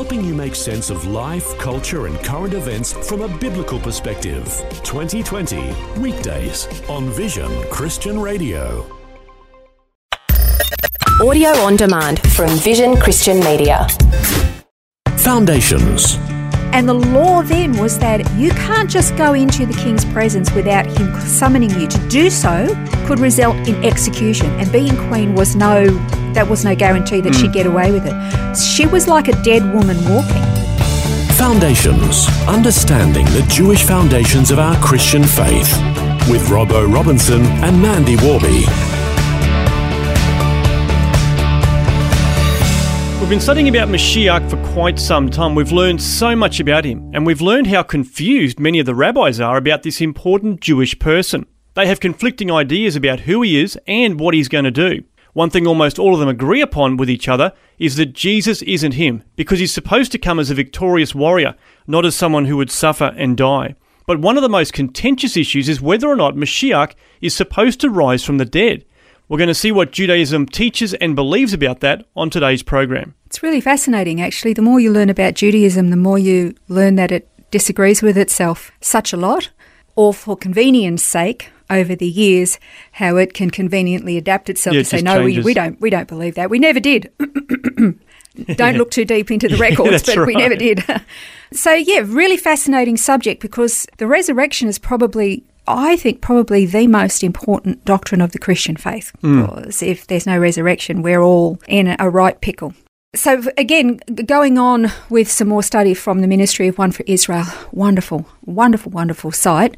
helping you make sense of life, culture, and current events from a biblical perspective. 2020, weekdays on Vision Christian Radio. Audio on demand from Vision Christian Media. Foundations. And the law then was that you can't just go into the king's presence without him summoning you. To do so could result in execution. And being queen was no, that was no guarantee that she'd hmm. get away with it. She was like a dead woman walking. Foundations. Understanding the Jewish foundations of our Christian faith. With Robbo Robinson and Mandy Warby. We've been studying about Mashiach for quite some time. We've learned so much about him, and we've learned how confused many of the rabbis are about this important Jewish person. They have conflicting ideas about who he is and what he's going to do. One thing almost all of them agree upon with each other is that Jesus isn't him, because he's supposed to come as a victorious warrior, not as someone who would suffer and die. But one of the most contentious issues is whether or not Mashiach is supposed to rise from the dead. We're going to see what Judaism teaches and believes about that on today's program. It's really fascinating, actually. The more you learn about Judaism, the more you learn that it disagrees with itself such a lot, or for convenience sake, over the years, how it can conveniently adapt itself Yeah, to it say, no, we, we don't, we don't believe that. We never did. don't look too deep into the records, that's but we never did. so, yeah, really fascinating subject because the resurrection is probably, I think, probably the most important doctrine of the Christian faith. Hmm. Because if there's no resurrection, we're all in a right pickle. So, again, going on with some more study from the Ministry of One for Israel, wonderful, wonderful, wonderful site.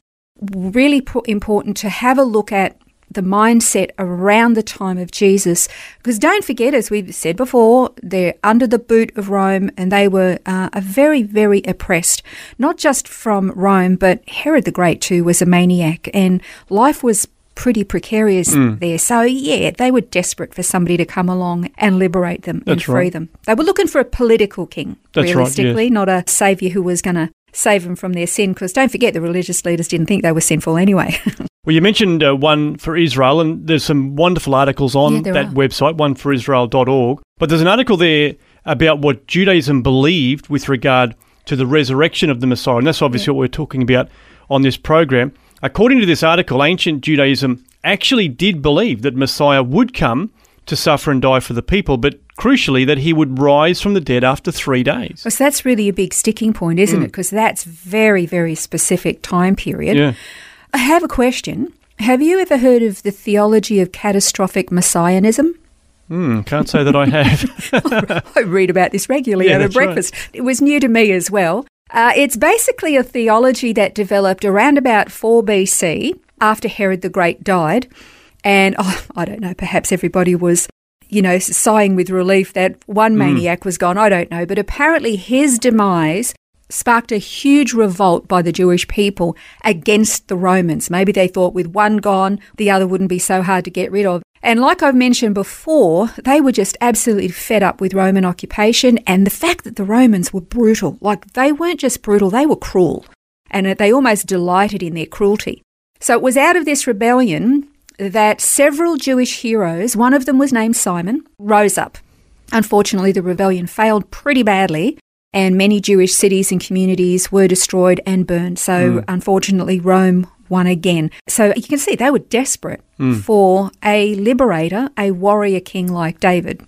Really important to have a look at the mindset around the time of Jesus. Because don't forget, as we've said before, they're under the boot of Rome and they were uh, a very, very oppressed, not just from Rome, but Herod the Great too was a maniac and life was pretty precarious there. So, yeah, they were desperate for somebody to come along and liberate them and free right. them. They were looking for a political king, That's right, realistically, not a saviour who was going to save them from their sin. Because don't forget, the religious leaders didn't think they were sinful anyway. Well, you mentioned uh, one for Israel, and there's some wonderful articles on Yeah, that are. website, oneforisrael.org. But there's an article there about what Judaism believed with regard to the resurrection of the Messiah, and that's obviously what we're talking about on this program. According to this article, ancient Judaism actually did believe that Messiah would come to suffer and die for the people, but crucially, that he would rise from the dead after three days. so that's really a big sticking point, isn't it? Because that's very, very specific time period. Yeah. I have a question. Have you ever heard of the theology of catastrophic messianism? Hmm, can't say that I have. I read about this regularly Yeah, over that's right. breakfast. It was new to me as well. Uh, it's basically a theology that developed around about 4 BC after Herod the Great died. And oh, I don't know, perhaps everybody was, you know, sighing with relief that one maniac was gone. I don't know. But apparently his demise sparked a huge revolt by the Jewish people against the Romans. Maybe they thought with one gone, the other wouldn't be so hard to get rid of. And like I've mentioned before, they were just absolutely fed up with Roman occupation and the fact that the Romans were brutal. Like they weren't just brutal, they were cruel. And they almost delighted in their cruelty. So it was out of this rebellion that several Jewish heroes, one of them was named Simon, rose up. Unfortunately, the rebellion failed pretty badly, and many Jewish cities and communities were destroyed and burned. So, unfortunately, Rome won again. So, you can see they were desperate for a liberator, a warrior king like David.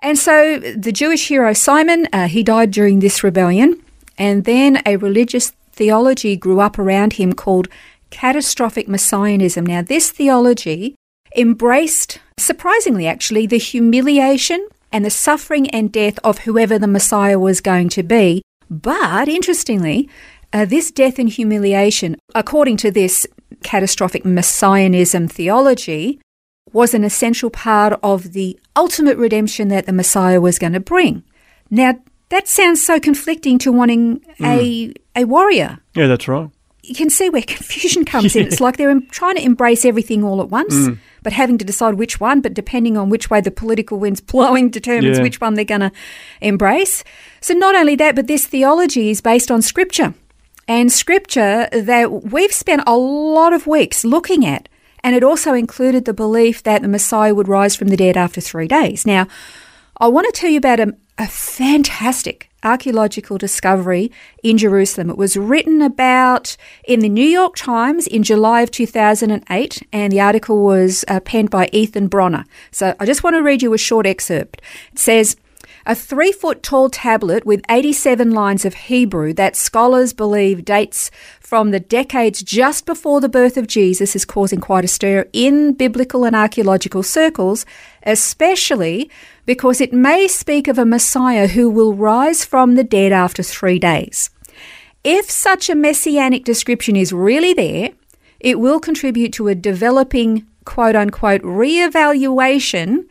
And so, the Jewish hero Simon, uh, he died during this rebellion, and then a religious theology grew up around him called catastrophic messianism. Now, this theology embraced, surprisingly actually, the humiliation and the suffering and death of whoever the Messiah was going to be. But interestingly, uh, this death and humiliation, according to this catastrophic messianism theology, was an essential part of the ultimate redemption that the Messiah was going to bring. Now, that sounds so conflicting to wanting a, a warrior yeah, that's right. you can see where confusion comes in. It's like they're trying to embrace everything all at once, Mm. But having to decide which one. But depending on which way the political wind's blowing, determines Yeah. which one they're going to embrace. So not only that, but this theology is based on scripture, and scripture that we've spent a lot of weeks looking at. And it also included the belief that the Messiah would rise from the dead after three days. Now, I want to tell you about a, a fantastic archaeological discovery in Jerusalem. It was written about in the New York Times in July of 2008, and the article was uh, penned by Ethan Bronner. So I just want to read you a short excerpt. It says, a three foot tall tablet with 87 lines of Hebrew that scholars believe dates from the decades just before the birth of Jesus is causing quite a stir in biblical and archaeological circles, especially because it may speak of a Messiah who will rise from the dead after three days. If such a messianic description is really there, it will contribute to a developing quote unquote re-evaluation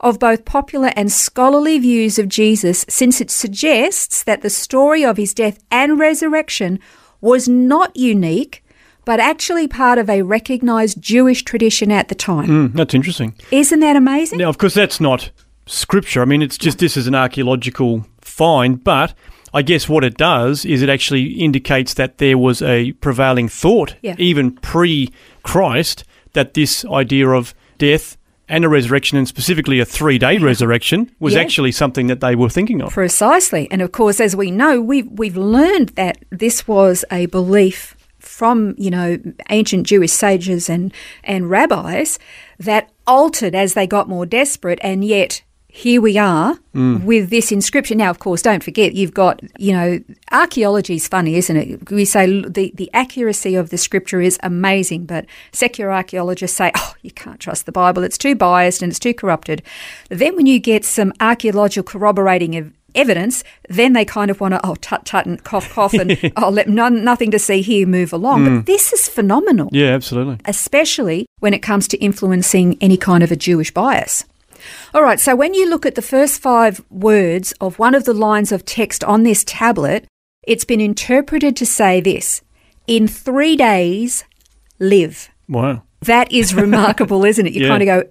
of both popular and scholarly views of Jesus since it suggests that the story of his death and resurrection was not unique but actually part of a recognized Jewish tradition at the time. Mm, that's interesting. Isn't that amazing? Now, of course, that's not scripture. I mean, it's just this is an archaeological find, but I guess what it does is it actually indicates that there was a prevailing thought, Yeah. even pre Christ, that this idea of death and a resurrection, and specifically a three day resurrection, was Yeah. actually something that they were thinking of. Precisely. And of course, as we know, we've, we've learned that this was a belief from, you know, ancient Jewish sages and, and rabbis that altered as they got more desperate. And yet, here we are mm. with this inscription. Now, of course, don't forget, you've got, you know, archaeology is funny, isn't it? We say the, the accuracy of the scripture is amazing, but secular archaeologists say, oh, you can't trust the Bible. It's too biased and it's too corrupted. Then when you get some archaeological corroborating ev- evidence, then they kind of want to, oh, tut tut and cough cough and oh, let none, nothing to see here, move along. But mm. this is phenomenal Yeah, absolutely. especially when it comes to influencing any kind of a Jewish bias. All right, so when you look at the first five words of one of the lines of text on this tablet, it's been interpreted to say this In three days, live. Wow. That is remarkable, isn't it? You Yeah. kind of go,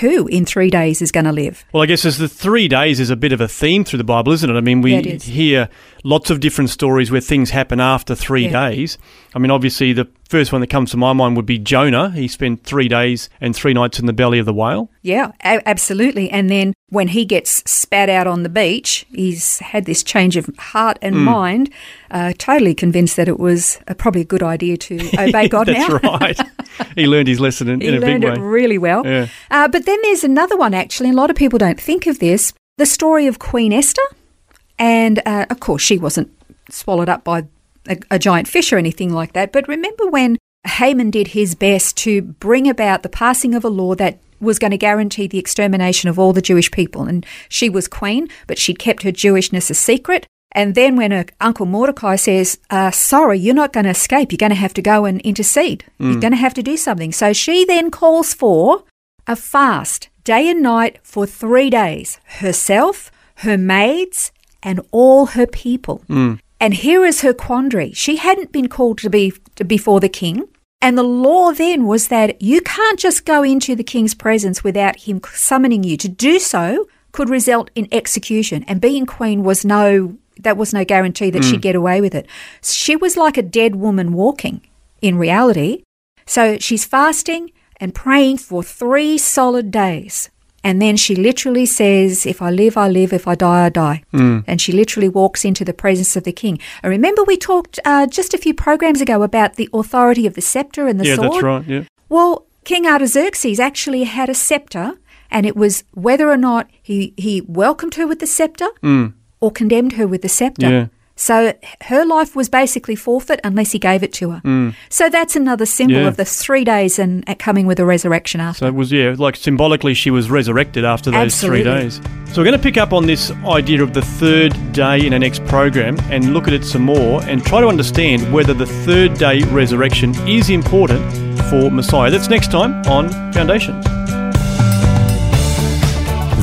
who in three days is going to live? Well, I guess as the three days is a bit of a theme through the Bible, isn't it? I mean, we Yeah, hear lots of different stories where things happen after three Yeah. days. I mean, obviously, the first one that comes to my mind would be Jonah. He spent three days and three nights in the belly of the whale. Yeah, a- absolutely. And then when he gets spat out on the beach, he's had this change of heart and mind, uh, totally convinced that it was uh, probably a good idea to obey God That's now. right. he learned his lesson in, he in a big learned it really well. Yeah. Uh, but then there's another one, actually, and a lot of people don't think of this the story of Queen Esther. And uh, of course, she wasn't swallowed up by a, a giant fish or anything like that. But remember when Haman did his best to bring about the passing of a law that was going to guarantee the extermination of all the Jewish people. And she was queen, but she kept her Jewishness a secret. And then when her uncle Mordecai says, uh, sorry, you're not going to escape, you're going to have to go and intercede. You're going to have to do something. So she then calls for a fast, day and night, for three days. Herself, her maids, and all her people. And here is her quandary. She hadn't been called to be before the king. And the law then was that you can't just go into the king's presence without him summoning you. To do so could result in execution. And being queen was no that was no guarantee that she'd hmm. get away with it. She was like a dead woman walking in reality. So she's fasting and praying for three solid days. And then she literally says, If I live, I live. If I die, I die. And she literally walks into the presence of the king. And remember, we talked uh, just a few programs ago about the authority of the scepter and the yeah, sword? that's right. Yeah. Well, King Artaxerxes actually had a scepter, and it was whether or not he, he welcomed her with the scepter or condemned her with the scepter. Mm. Yeah. So her life was basically forfeit unless he gave it to her. So that's another symbol Mm. Yeah. of the three days and uh, coming with a resurrection after. So it was, yeah, like symbolically, she was resurrected after those Absolutely. three days. So we're going to pick up on this idea of the third day in our next program and look at it some more and try to understand whether the third day resurrection is important for Messiah. That's next time on Foundations.